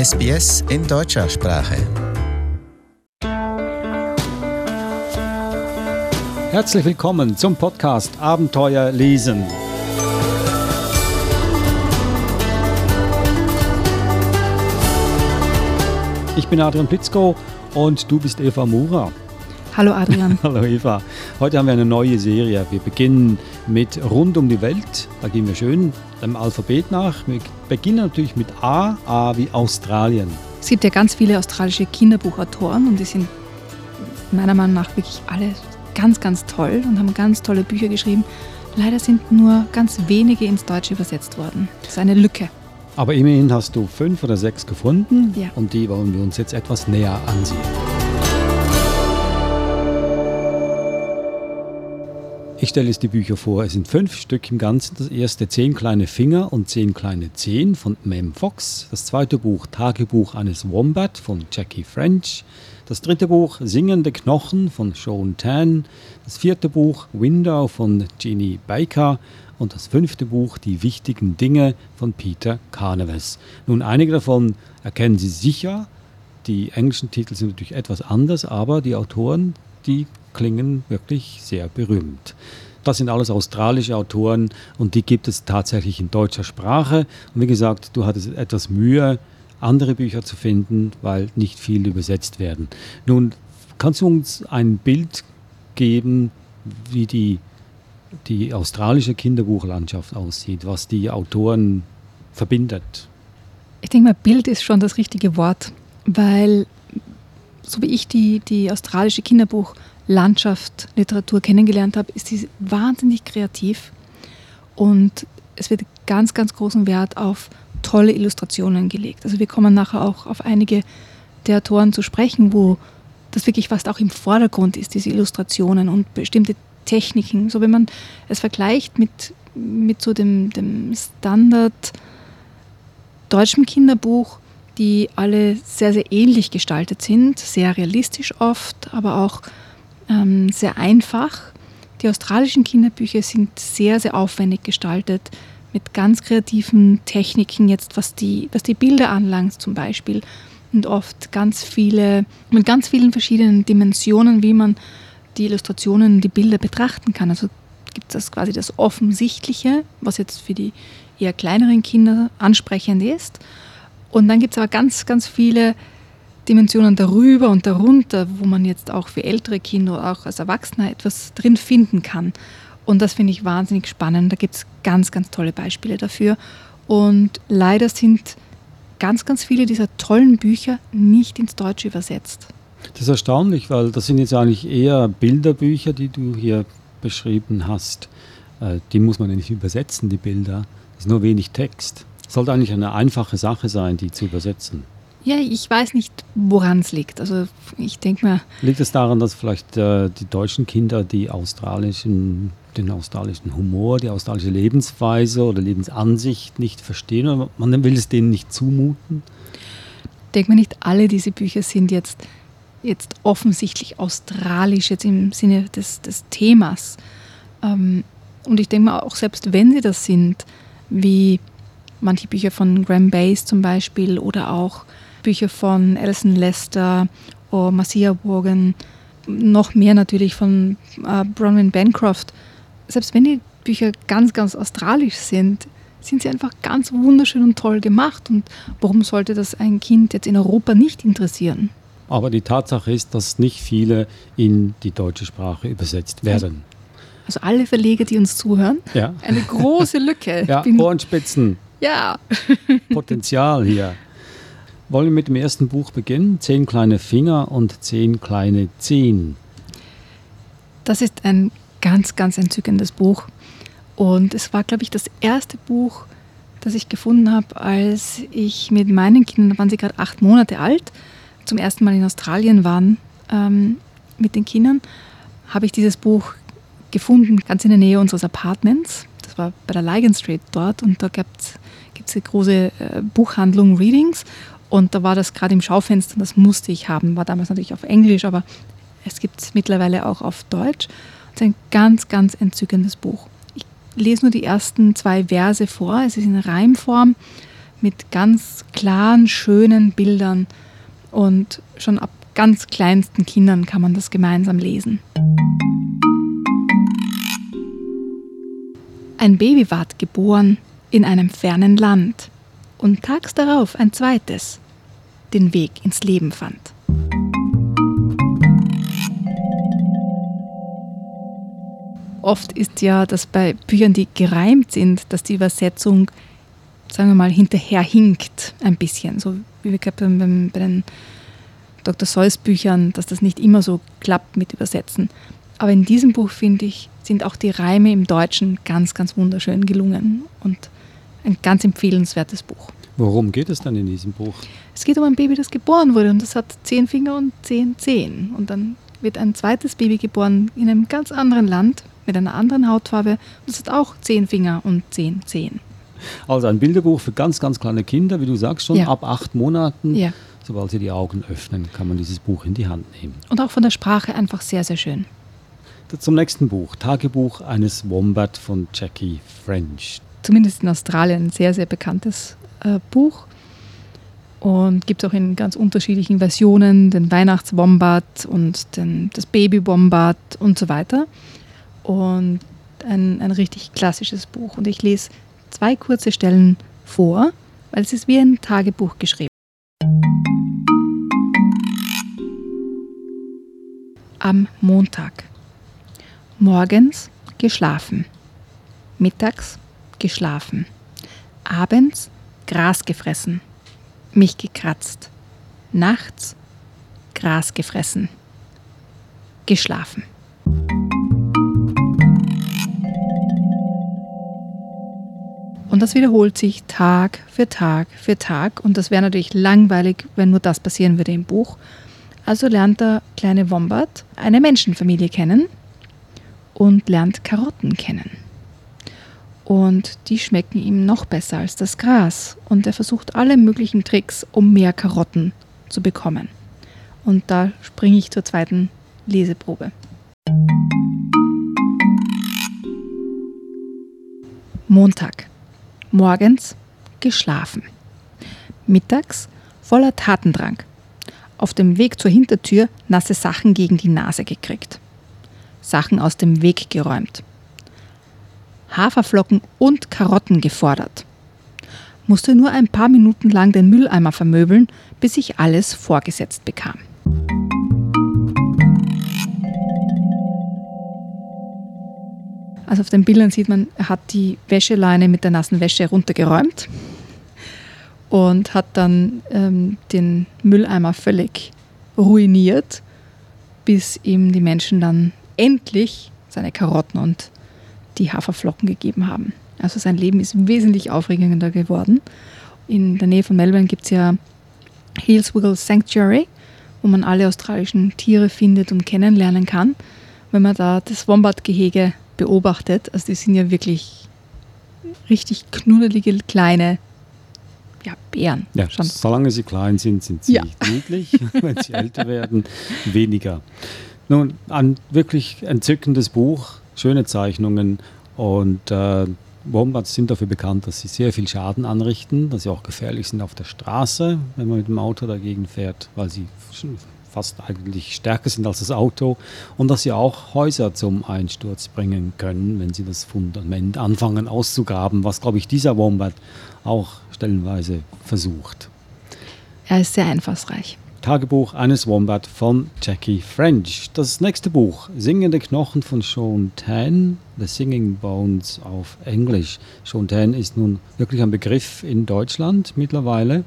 SBS in deutscher Sprache. Herzlich willkommen zum Podcast Abenteuer lesen. Ich bin Adrian Plitzko und du bist Eva Mura. Hallo Adrian. Hallo Eva. Heute haben wir eine neue Serie. Wir beginnen mit Rund um die Welt. Da gehen wir schön dem Alphabet nach. Wir beginnen natürlich mit A, A wie Australien. Es gibt ja ganz viele australische Kinderbuchautoren und die sind meiner Meinung nach wirklich alle ganz, ganz toll und haben ganz tolle Bücher geschrieben. Leider sind nur ganz wenige ins Deutsche übersetzt worden. Das ist eine Lücke. Aber immerhin hast du fünf oder sechs gefunden Ja. und die wollen wir uns jetzt etwas näher ansehen. Ich stelle jetzt die Bücher vor. Es sind fünf Stück im Ganzen. Das erste Zehn kleine Finger und Zehn kleine Zehen von Mem Fox. Das zweite Buch Tagebuch eines Wombat von Jackie French. Das dritte Buch Singende Knochen von Sean Tan. Das vierte Buch Window von Jeannie Baker. Und das fünfte Buch Die wichtigen Dinge von Peter Carneves. Nun, einige davon erkennen Sie sicher. Die englischen Titel sind natürlich etwas anders, aber die Autoren, die klingen wirklich sehr berühmt. Das sind alles australische Autoren und die gibt es tatsächlich in deutscher Sprache. Und wie gesagt, du hattest etwas Mühe, andere Bücher zu finden, weil nicht viel übersetzt werden. Nun, kannst du uns ein Bild geben, wie die, die australische Kinderbuchlandschaft aussieht, was die Autoren verbindet? Ich denke mal, Bild ist schon das richtige Wort, weil so wie ich die, die australische Kinderbuchlandschaft, Literatur kennengelernt habe, ist sie wahnsinnig kreativ und es wird ganz, ganz großen Wert auf tolle Illustrationen gelegt. Also wir kommen nachher auch auf einige der Autoren zu sprechen, wo das wirklich fast auch im Vordergrund ist, diese Illustrationen und bestimmte Techniken. So wenn man es vergleicht mit, mit so dem, dem Standard deutschen Kinderbuch, die alle sehr, sehr ähnlich gestaltet sind, sehr realistisch oft, aber auch ähm, sehr einfach. Die australischen Kinderbücher sind sehr, sehr aufwendig gestaltet, mit ganz kreativen Techniken, jetzt was die, was die Bilder anlangt zum Beispiel. Und oft ganz viele, mit ganz vielen verschiedenen Dimensionen, wie man die Illustrationen, die Bilder betrachten kann. Also gibt es quasi das Offensichtliche, was jetzt für die eher kleineren Kinder ansprechend ist. Und dann gibt es aber ganz, ganz viele Dimensionen darüber und darunter, wo man jetzt auch für ältere Kinder oder auch als Erwachsener etwas drin finden kann. Und das finde ich wahnsinnig spannend. Da gibt es ganz, ganz tolle Beispiele dafür. Und leider sind ganz, ganz viele dieser tollen Bücher nicht ins Deutsche übersetzt. Das ist erstaunlich, weil das sind jetzt eigentlich eher Bilderbücher, die du hier beschrieben hast. Äh, Die muss man ja nicht übersetzen, die Bilder. Das ist nur wenig Text. Sollte eigentlich eine einfache Sache sein, die zu übersetzen. Ja, ich weiß nicht, woran es liegt. Also ich denke mal, Liegt es daran, dass vielleicht äh, die deutschen Kinder die australischen, den australischen Humor, die australische Lebensweise oder Lebensansicht nicht verstehen oder man will es denen nicht zumuten? denke mir nicht alle diese Bücher sind jetzt, jetzt offensichtlich australisch, jetzt im Sinne des, des Themas. Ähm, und ich denke mal auch, selbst wenn sie das sind, wie manche Bücher von Graham Bass zum Beispiel oder auch Bücher von Alison Lester oder Marcia Wogan, noch mehr natürlich von äh, Bronwyn Bancroft. Selbst wenn die Bücher ganz, ganz australisch sind, sind sie einfach ganz wunderschön und toll gemacht. Und warum sollte das ein Kind jetzt in Europa nicht interessieren? Aber die Tatsache ist, dass nicht viele in die deutsche Sprache übersetzt werden. Also alle Verleger, die uns zuhören, Ja, eine große Lücke. ja Ohrenspitzen. ja. Potenzial hier. Wollen wir mit dem ersten Buch beginnen? Zehn kleine Finger und zehn kleine Zehen. Das ist ein ganz, ganz entzückendes Buch. Und es war, glaube ich, das erste Buch, das ich gefunden habe, als ich mit meinen Kindern, da waren sie gerade acht Monate alt, zum ersten Mal in Australien waren ähm, mit den Kindern, habe ich dieses Buch gefunden, ganz in der Nähe unseres Apartments. Das war bei der Ligon Street dort und da gibt es eine große äh, Buchhandlung Readings und da war das gerade im Schaufenster das musste ich haben. War damals natürlich auf Englisch, aber es gibt es mittlerweile auch auf Deutsch. Es ist ein ganz, ganz entzückendes Buch. Ich lese nur die ersten zwei Verse vor. Es ist in Reimform mit ganz klaren, schönen Bildern und schon ab ganz kleinsten Kindern kann man das gemeinsam lesen. Ein Baby ward geboren in einem fernen Land und tags darauf ein zweites den Weg ins Leben fand. Oft ist ja, dass bei Büchern, die gereimt sind, dass die Übersetzung, sagen wir mal, hinterherhinkt ein bisschen. So wie wir gerade bei, bei den Dr. Seuss Büchern, dass das nicht immer so klappt mit Übersetzen. Aber in diesem Buch, finde ich, sind auch die Reime im Deutschen ganz, ganz wunderschön gelungen und ein ganz empfehlenswertes Buch. Worum geht es dann in diesem Buch? Es geht um ein Baby, das geboren wurde und das hat zehn Finger und zehn Zehen. Und dann wird ein zweites Baby geboren in einem ganz anderen Land mit einer anderen Hautfarbe. Und das hat auch zehn Finger und zehn Zehen. Also ein Bilderbuch für ganz, ganz kleine Kinder, wie du sagst schon, ja. ab acht Monaten. Ja. Sobald sie die Augen öffnen, kann man dieses Buch in die Hand nehmen. Und auch von der Sprache einfach sehr, sehr schön. Zum nächsten Buch, Tagebuch eines Wombat von Jackie French. Zumindest in Australien ein sehr, sehr bekanntes äh, Buch und gibt es auch in ganz unterschiedlichen Versionen, den Weihnachtswombat und den, das Babywombat und so weiter. Und ein, ein richtig klassisches Buch. Und ich lese zwei kurze Stellen vor, weil es ist wie ein Tagebuch geschrieben. Am Montag. Morgens geschlafen. Mittags geschlafen. Abends Gras gefressen, mich gekratzt, nachts Gras gefressen, geschlafen. Und das wiederholt sich Tag für Tag für Tag. Und das wäre natürlich langweilig, wenn nur das passieren würde im Buch. Also lernt der kleine Wombat eine Menschenfamilie kennen und lernt Karotten kennen. Und die schmecken ihm noch besser als das Gras. Und er versucht alle möglichen Tricks, um mehr Karotten zu bekommen. Und da springe ich zur zweiten Leseprobe. Montag. Morgens geschlafen. Mittags voller Tatendrang. Auf dem Weg zur Hintertür nasse Sachen gegen die Nase gekriegt. Sachen aus dem Weg geräumt. Haferflocken und Karotten gefordert. Musste nur ein paar Minuten lang den Mülleimer vermöbeln, bis ich alles vorgesetzt bekam. Also auf den Bildern sieht man, er hat die Wäscheleine mit der nassen Wäsche runtergeräumt und hat dann ähm, den Mülleimer völlig ruiniert, bis ihm die Menschen dann endlich seine Karotten und die Haferflocken gegeben haben. Also sein Leben ist wesentlich aufregender geworden. In der Nähe von Melbourne gibt es ja Hillswiggle Sanctuary, wo man alle australischen Tiere findet und kennenlernen kann. Wenn man da das Wombat-Gehege beobachtet, also die sind ja wirklich richtig knuddelige kleine ja, Bären. Ja, schon. solange sie klein sind, sind sie ja. niedlich. Wenn sie älter werden, weniger. Nun, ein wirklich entzückendes Buch schöne Zeichnungen und äh, Wombats sind dafür bekannt, dass sie sehr viel Schaden anrichten, dass sie auch gefährlich sind auf der Straße, wenn man mit dem Auto dagegen fährt, weil sie fast eigentlich stärker sind als das Auto und dass sie auch Häuser zum Einsturz bringen können, wenn sie das Fundament anfangen auszugraben, was, glaube ich, dieser Wombat auch stellenweise versucht. Er ist sehr einfallsreich. Tagebuch eines Wombat von Jackie French. Das nächste Buch, Singende Knochen von Sean Tan, The Singing Bones auf Englisch. Sean Tan ist nun wirklich ein Begriff in Deutschland mittlerweile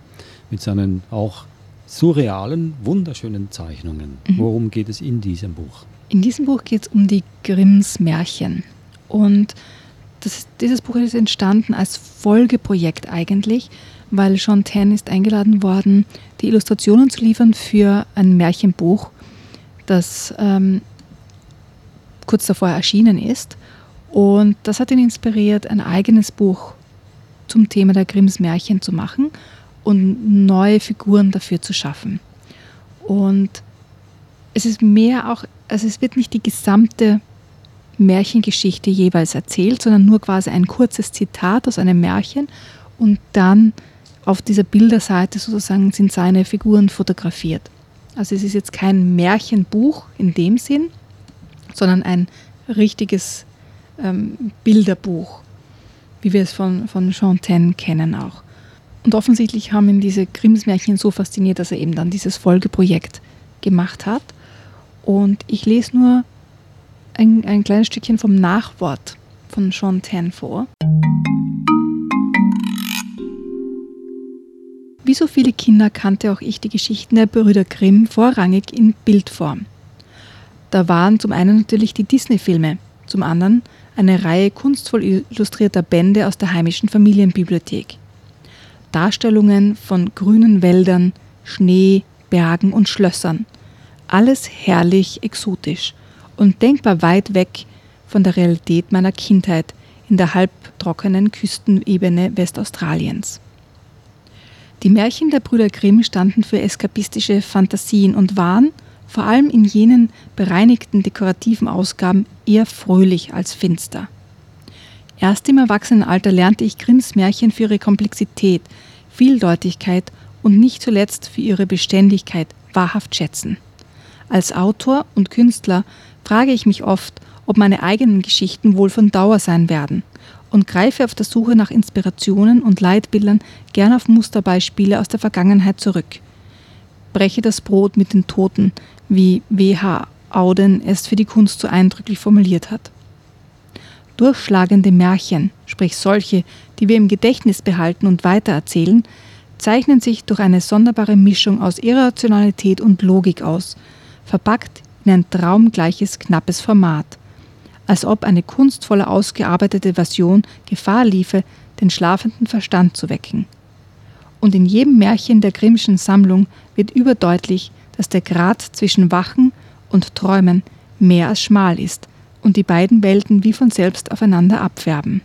mit seinen auch surrealen, wunderschönen Zeichnungen. Mhm. Worum geht es in diesem Buch? In diesem Buch geht es um die Grimms Märchen. Und das, dieses Buch ist entstanden als Folgeprojekt eigentlich weil Sean Tan ist eingeladen worden, die Illustrationen zu liefern für ein Märchenbuch, das ähm, kurz davor erschienen ist. Und das hat ihn inspiriert, ein eigenes Buch zum Thema der Grimms Märchen zu machen und neue Figuren dafür zu schaffen. Und es ist mehr auch, also es wird nicht die gesamte Märchengeschichte jeweils erzählt, sondern nur quasi ein kurzes Zitat aus einem Märchen und dann auf dieser Bilderseite sozusagen sind seine Figuren fotografiert. Also es ist jetzt kein Märchenbuch in dem Sinn, sondern ein richtiges ähm, Bilderbuch, wie wir es von, von Chantaine kennen auch. Und offensichtlich haben ihn diese Grimms Märchen so fasziniert, dass er eben dann dieses Folgeprojekt gemacht hat. Und ich lese nur ein, ein kleines Stückchen vom Nachwort von Chantaine vor. Wie so viele Kinder kannte auch ich die Geschichten der Brüder Grimm vorrangig in Bildform. Da waren zum einen natürlich die Disney-Filme, zum anderen eine Reihe kunstvoll illustrierter Bände aus der heimischen Familienbibliothek. Darstellungen von grünen Wäldern, Schnee, Bergen und Schlössern. Alles herrlich exotisch und denkbar weit weg von der Realität meiner Kindheit in der halbtrockenen Küstenebene Westaustraliens. Die Märchen der Brüder Grimm standen für eskapistische Fantasien und waren, vor allem in jenen bereinigten dekorativen Ausgaben, eher fröhlich als finster. Erst im Erwachsenenalter lernte ich Grimms Märchen für ihre Komplexität, Vieldeutigkeit und nicht zuletzt für ihre Beständigkeit wahrhaft schätzen. Als Autor und Künstler frage ich mich oft, ob meine eigenen Geschichten wohl von Dauer sein werden und greife auf der Suche nach Inspirationen und Leitbildern gern auf Musterbeispiele aus der Vergangenheit zurück. Breche das Brot mit den Toten, wie W.H. Auden es für die Kunst so eindrücklich formuliert hat. Durchschlagende Märchen, sprich solche, die wir im Gedächtnis behalten und weitererzählen, zeichnen sich durch eine sonderbare Mischung aus Irrationalität und Logik aus, verpackt in ein traumgleiches knappes Format als ob eine kunstvoll ausgearbeitete Version Gefahr liefe, den schlafenden Verstand zu wecken. Und in jedem Märchen der Grimmschen Sammlung wird überdeutlich, dass der Grad zwischen Wachen und Träumen mehr als schmal ist und die beiden Welten wie von selbst aufeinander abfärben.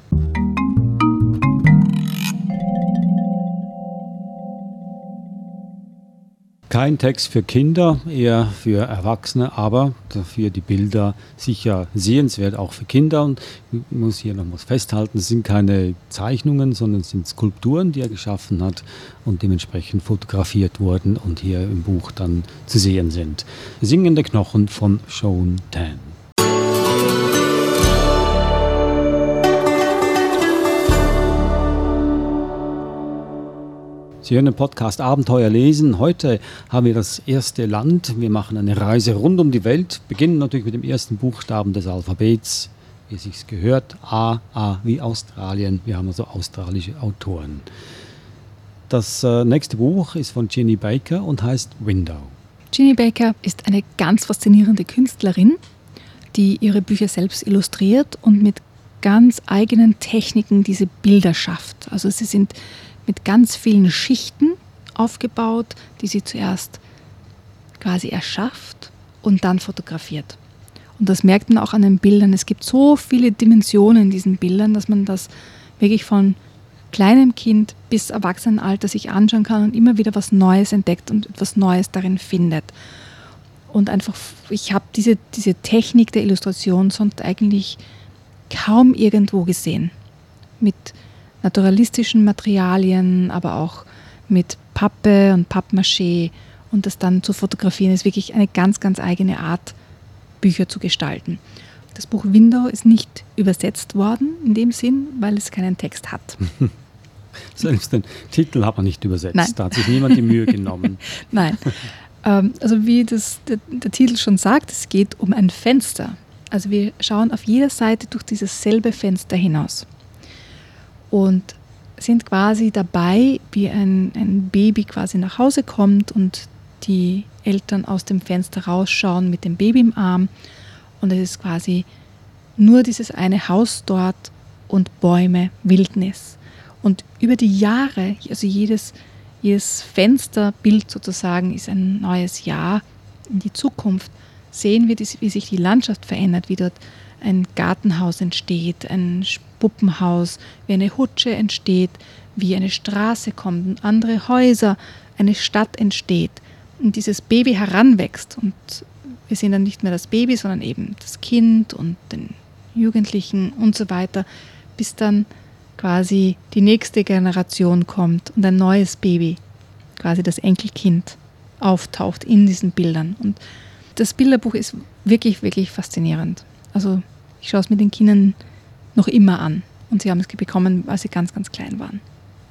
Kein Text für Kinder, eher für Erwachsene, aber dafür die Bilder sicher sehenswert, auch für Kinder. Und ich muss hier noch was festhalten, es sind keine Zeichnungen, sondern es sind Skulpturen, die er geschaffen hat und dementsprechend fotografiert wurden und hier im Buch dann zu sehen sind. Singende Knochen von Sean Tan. Sie hören den Podcast Abenteuer lesen. Heute haben wir das erste Land. Wir machen eine Reise rund um die Welt. Beginnen natürlich mit dem ersten Buchstaben des Alphabets, wie es sich gehört. A, A wie Australien. Wir haben also australische Autoren. Das äh, nächste Buch ist von Ginny Baker und heißt Window. Ginny Baker ist eine ganz faszinierende Künstlerin, die ihre Bücher selbst illustriert und mit ganz eigenen Techniken diese Bilder schafft. Also sie sind mit ganz vielen Schichten aufgebaut, die sie zuerst quasi erschafft und dann fotografiert. Und das merkt man auch an den Bildern. Es gibt so viele Dimensionen in diesen Bildern, dass man das wirklich von kleinem Kind bis Erwachsenenalter sich anschauen kann und immer wieder was Neues entdeckt und etwas Neues darin findet. Und einfach, ich habe diese, diese Technik der Illustration sonst eigentlich kaum irgendwo gesehen. Mit naturalistischen Materialien, aber auch mit Pappe und Pappmaché und das dann zu fotografieren, ist wirklich eine ganz, ganz eigene Art, Bücher zu gestalten. Das Buch Window ist nicht übersetzt worden in dem Sinn, weil es keinen Text hat. Selbst den Titel hat man nicht übersetzt. Nein. Da hat sich niemand die Mühe genommen. Nein. Ähm, also wie das, der, der Titel schon sagt, es geht um ein Fenster. Also wir schauen auf jeder Seite durch dieses selbe Fenster hinaus und sind quasi dabei, wie ein, ein Baby quasi nach Hause kommt und die Eltern aus dem Fenster rausschauen mit dem Baby im Arm. Und es ist quasi nur dieses eine Haus dort und Bäume, Wildnis. Und über die Jahre, also jedes, jedes Fensterbild sozusagen ist ein neues Jahr in die Zukunft, sehen wir, wie sich die Landschaft verändert, wie dort ein Gartenhaus entsteht, ein Puppenhaus, wie eine Hutsche entsteht, wie eine Straße kommt, andere Häuser, eine Stadt entsteht und dieses Baby heranwächst und wir sehen dann nicht mehr das Baby, sondern eben das Kind und den Jugendlichen und so weiter, bis dann quasi die nächste Generation kommt und ein neues Baby, quasi das Enkelkind, auftaucht in diesen Bildern. Und das Bilderbuch ist wirklich, wirklich faszinierend. Also ich schaue es mit den Kindern noch immer an. Und sie haben es bekommen, als sie ganz, ganz klein waren.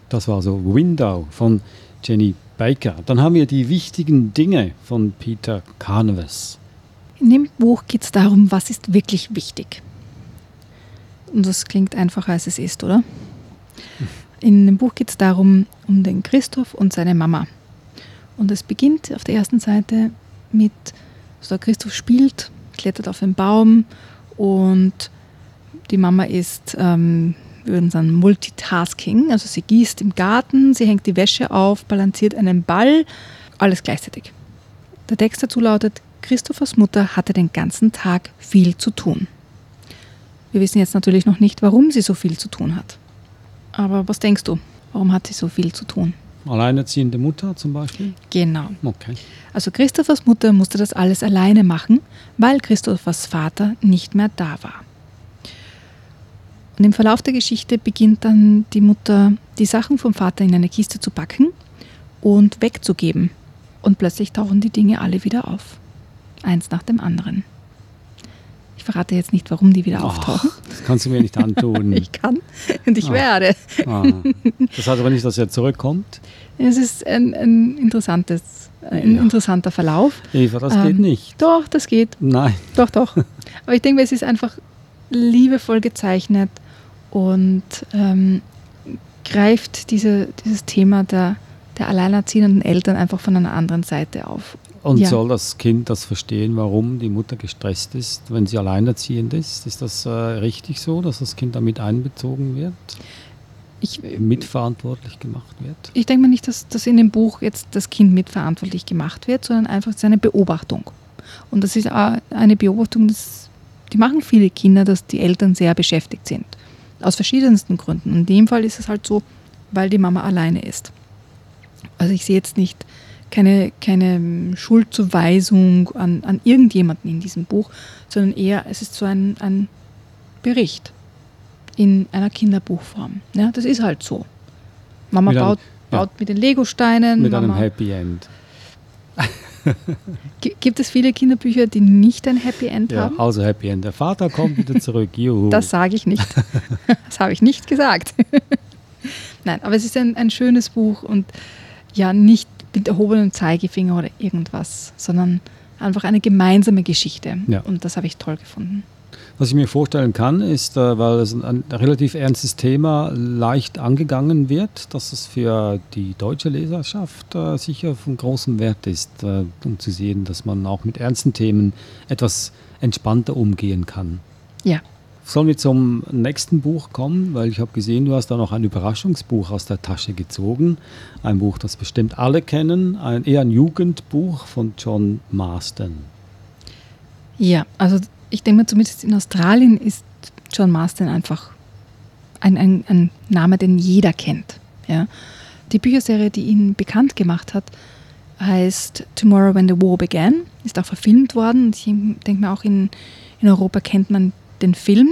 Das war so Window von Jenny Baker. Dann haben wir die wichtigen Dinge von Peter Carnevas. In dem Buch geht es darum, was ist wirklich wichtig. Und das klingt einfacher, als es ist, oder? In dem Buch geht es darum, um den Christoph und seine Mama. Und es beginnt auf der ersten Seite mit, so Christoph spielt, klettert auf den Baum und die Mama ist, ähm, würden sagen, Multitasking. Also sie gießt im Garten, sie hängt die Wäsche auf, balanciert einen Ball, alles gleichzeitig. Der Text dazu lautet, Christophers Mutter hatte den ganzen Tag viel zu tun. Wir wissen jetzt natürlich noch nicht, warum sie so viel zu tun hat. Aber was denkst du? Warum hat sie so viel zu tun? Alleinerziehende Mutter zum Beispiel? Genau. Okay. Also Christophers Mutter musste das alles alleine machen, weil Christophers Vater nicht mehr da war. Und im Verlauf der Geschichte beginnt dann die Mutter, die Sachen vom Vater in eine Kiste zu packen und wegzugeben. Und plötzlich tauchen die Dinge alle wieder auf. Eins nach dem anderen. Ich verrate jetzt nicht, warum die wieder auftauchen. Ach, das kannst du mir nicht antun. ich kann und ich Ah. werde. ah. Das heißt aber nicht, dass er zurückkommt. Es ist ein, ein, interessantes, ein Ja. interessanter Verlauf. Eva, das Ähm, geht nicht. Doch, das geht. Nein. Doch, doch. Aber ich denke, es ist einfach liebevoll gezeichnet und ähm, greift diese, dieses Thema der, der alleinerziehenden Eltern einfach von einer anderen Seite auf. Und Ja. soll das Kind das verstehen, warum die Mutter gestresst ist, wenn sie alleinerziehend ist? Ist das äh, richtig so, dass das Kind damit einbezogen wird, Ich, mitverantwortlich gemacht wird? ich denke mal nicht, dass, dass in dem Buch jetzt das Kind mitverantwortlich gemacht wird, sondern einfach seine Beobachtung. Und das ist auch eine Beobachtung, das, die machen viele Kinder, dass die Eltern sehr beschäftigt sind. Aus verschiedensten Gründen. In dem Fall ist es halt so, weil die Mama alleine ist. Also ich sehe jetzt nicht keine, keine Schuldzuweisung an, an irgendjemanden in diesem Buch, sondern eher, es ist so ein, ein Bericht in einer Kinderbuchform. Ja, das ist halt so. Mama Mit einem- baut, ja. baut mit den Legosteinen. Mit einem Mama, Happy End. Gi- Gibt es viele Kinderbücher, die nicht ein Happy End Ja, haben? also Happy End. Der Vater kommt wieder zurück. Juhu. Das sage ich nicht. das habe ich nicht gesagt. Nein, aber es ist ein, ein schönes Buch und ja, nicht mit erhobenem Zeigefinger oder irgendwas, sondern einfach eine gemeinsame Geschichte. Ja. Und das habe ich toll gefunden. Was ich mir vorstellen kann, ist, äh, weil es ein relativ ernstes Thema leicht angegangen wird, dass es für die deutsche Leserschaft äh, sicher von großem Wert ist, äh, um zu sehen, dass man auch mit ernsten Themen etwas entspannter umgehen kann. Ja, Sollen wir zum nächsten Buch kommen? Weil ich habe gesehen, du hast da noch ein Überraschungsbuch aus der Tasche gezogen. Ein Buch, das bestimmt alle kennen. Ein, eher ein Jugendbuch von John Marston. ja, also ich denke mal, zumindest in Australien ist John Marston einfach ein, ein, ein Name, den jeder kennt. Ja. Die Bücherserie, die ihn bekannt gemacht hat, heißt Tomorrow When the War Began, ist auch verfilmt worden. Ich denke mal, auch in, in Europa kennt man den Film,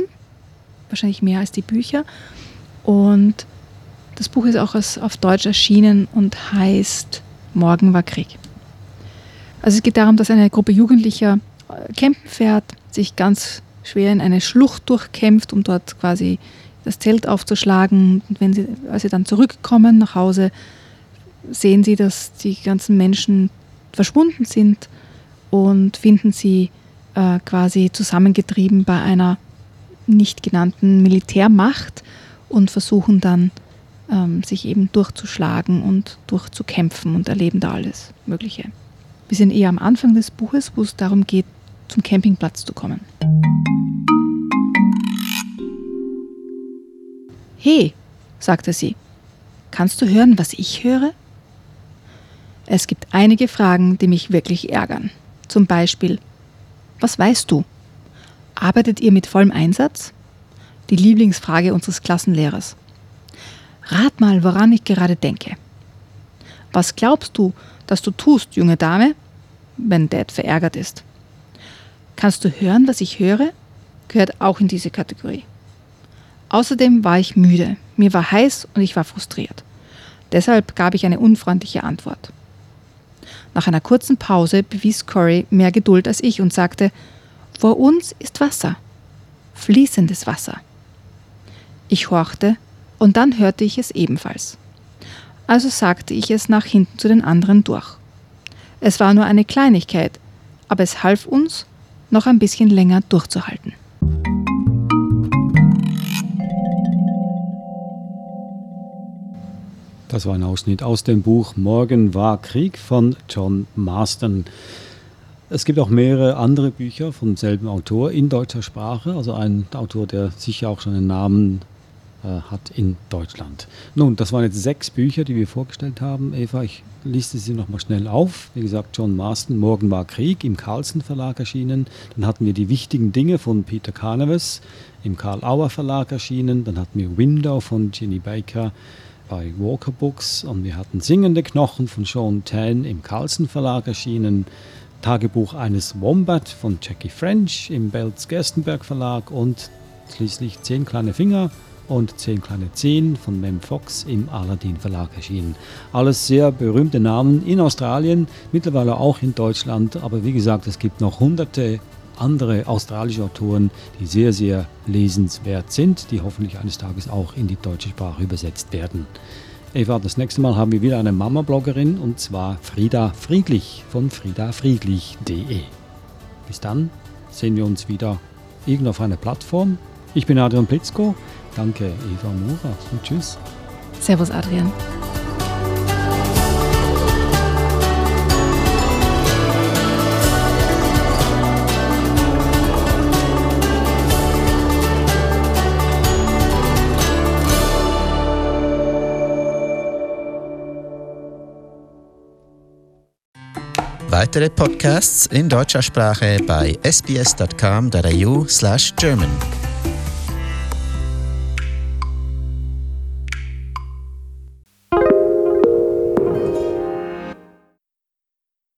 wahrscheinlich mehr als die Bücher. Und das Buch ist auch auf Deutsch erschienen und heißt Morgen war Krieg. Also es geht darum, dass eine Gruppe Jugendlicher äh, campen fährt, sich ganz schwer in eine Schlucht durchkämpft, um dort quasi das Zelt aufzuschlagen. Und wenn sie, als sie dann zurückkommen nach Hause, sehen sie, dass die ganzen Menschen verschwunden sind und finden sie äh, quasi zusammengetrieben bei einer nicht genannten Militärmacht und versuchen dann, ähm, sich eben durchzuschlagen und durchzukämpfen und erleben da alles Mögliche. Wir sind eher am Anfang des Buches, wo es darum geht, zum Campingplatz zu kommen. Hey, sagte sie, kannst du hören, was ich höre? Es gibt einige Fragen, die mich wirklich ärgern. Zum Beispiel, was weißt du? Arbeitet ihr mit vollem Einsatz? Die Lieblingsfrage unseres Klassenlehrers. Rat mal, woran ich gerade denke. Was glaubst du, dass du tust, junge Dame, wenn Dad verärgert ist? Kannst du hören, was ich höre? Gehört auch in diese Kategorie. Außerdem war ich müde, mir war heiß und ich war frustriert. Deshalb gab ich eine unfreundliche Antwort. Nach einer kurzen Pause bewies Corey mehr Geduld als ich und sagte, vor uns ist Wasser, fließendes Wasser. Ich horchte und dann hörte ich es ebenfalls. Also sagte ich es nach hinten zu den anderen durch. Es war nur eine Kleinigkeit, aber es half uns, noch ein bisschen länger durchzuhalten. Das war ein Ausschnitt aus dem Buch Morgen war Krieg von John Marston. Es gibt auch mehrere andere Bücher vom selben Autor in deutscher Sprache, also ein Autor, der sicher auch schon einen Namen äh, hat in Deutschland. Nun, das waren jetzt sechs Bücher, die wir vorgestellt haben. Eva, ich liste sie nochmal schnell auf. Wie gesagt, John Marston, Morgen war Krieg, im Carlsen Verlag erschienen. Dann hatten wir die wichtigen Dinge von Peter Carneves, im Karl Auer Verlag erschienen. Dann hatten wir Window von Ginny Baker bei Walker Books und wir hatten Singende Knochen von Sean Tan im Carlsen Verlag erschienen. Tagebuch eines Wombat von Jackie French im Belz Gerstenberg Verlag und schließlich Zehn kleine Finger und Zehn kleine Zehn von Mem Fox im Aladdin Verlag erschienen. Alles sehr berühmte Namen in Australien, mittlerweile auch in Deutschland, aber wie gesagt, es gibt noch hunderte andere australische Autoren, die sehr, sehr lesenswert sind, die hoffentlich eines Tages auch in die deutsche Sprache übersetzt werden. Eva, das nächste Mal haben wir wieder eine Mama-Bloggerin und zwar Frieda Friedlich von friedafriedlich.de. Bis dann sehen wir uns wieder irgendwo auf einer Plattform. Ich bin Adrian Plitzko. Danke, Eva Mura und tschüss. Servus, Adrian. Weitere Podcasts in deutscher Sprache bei sbs.com.au/german.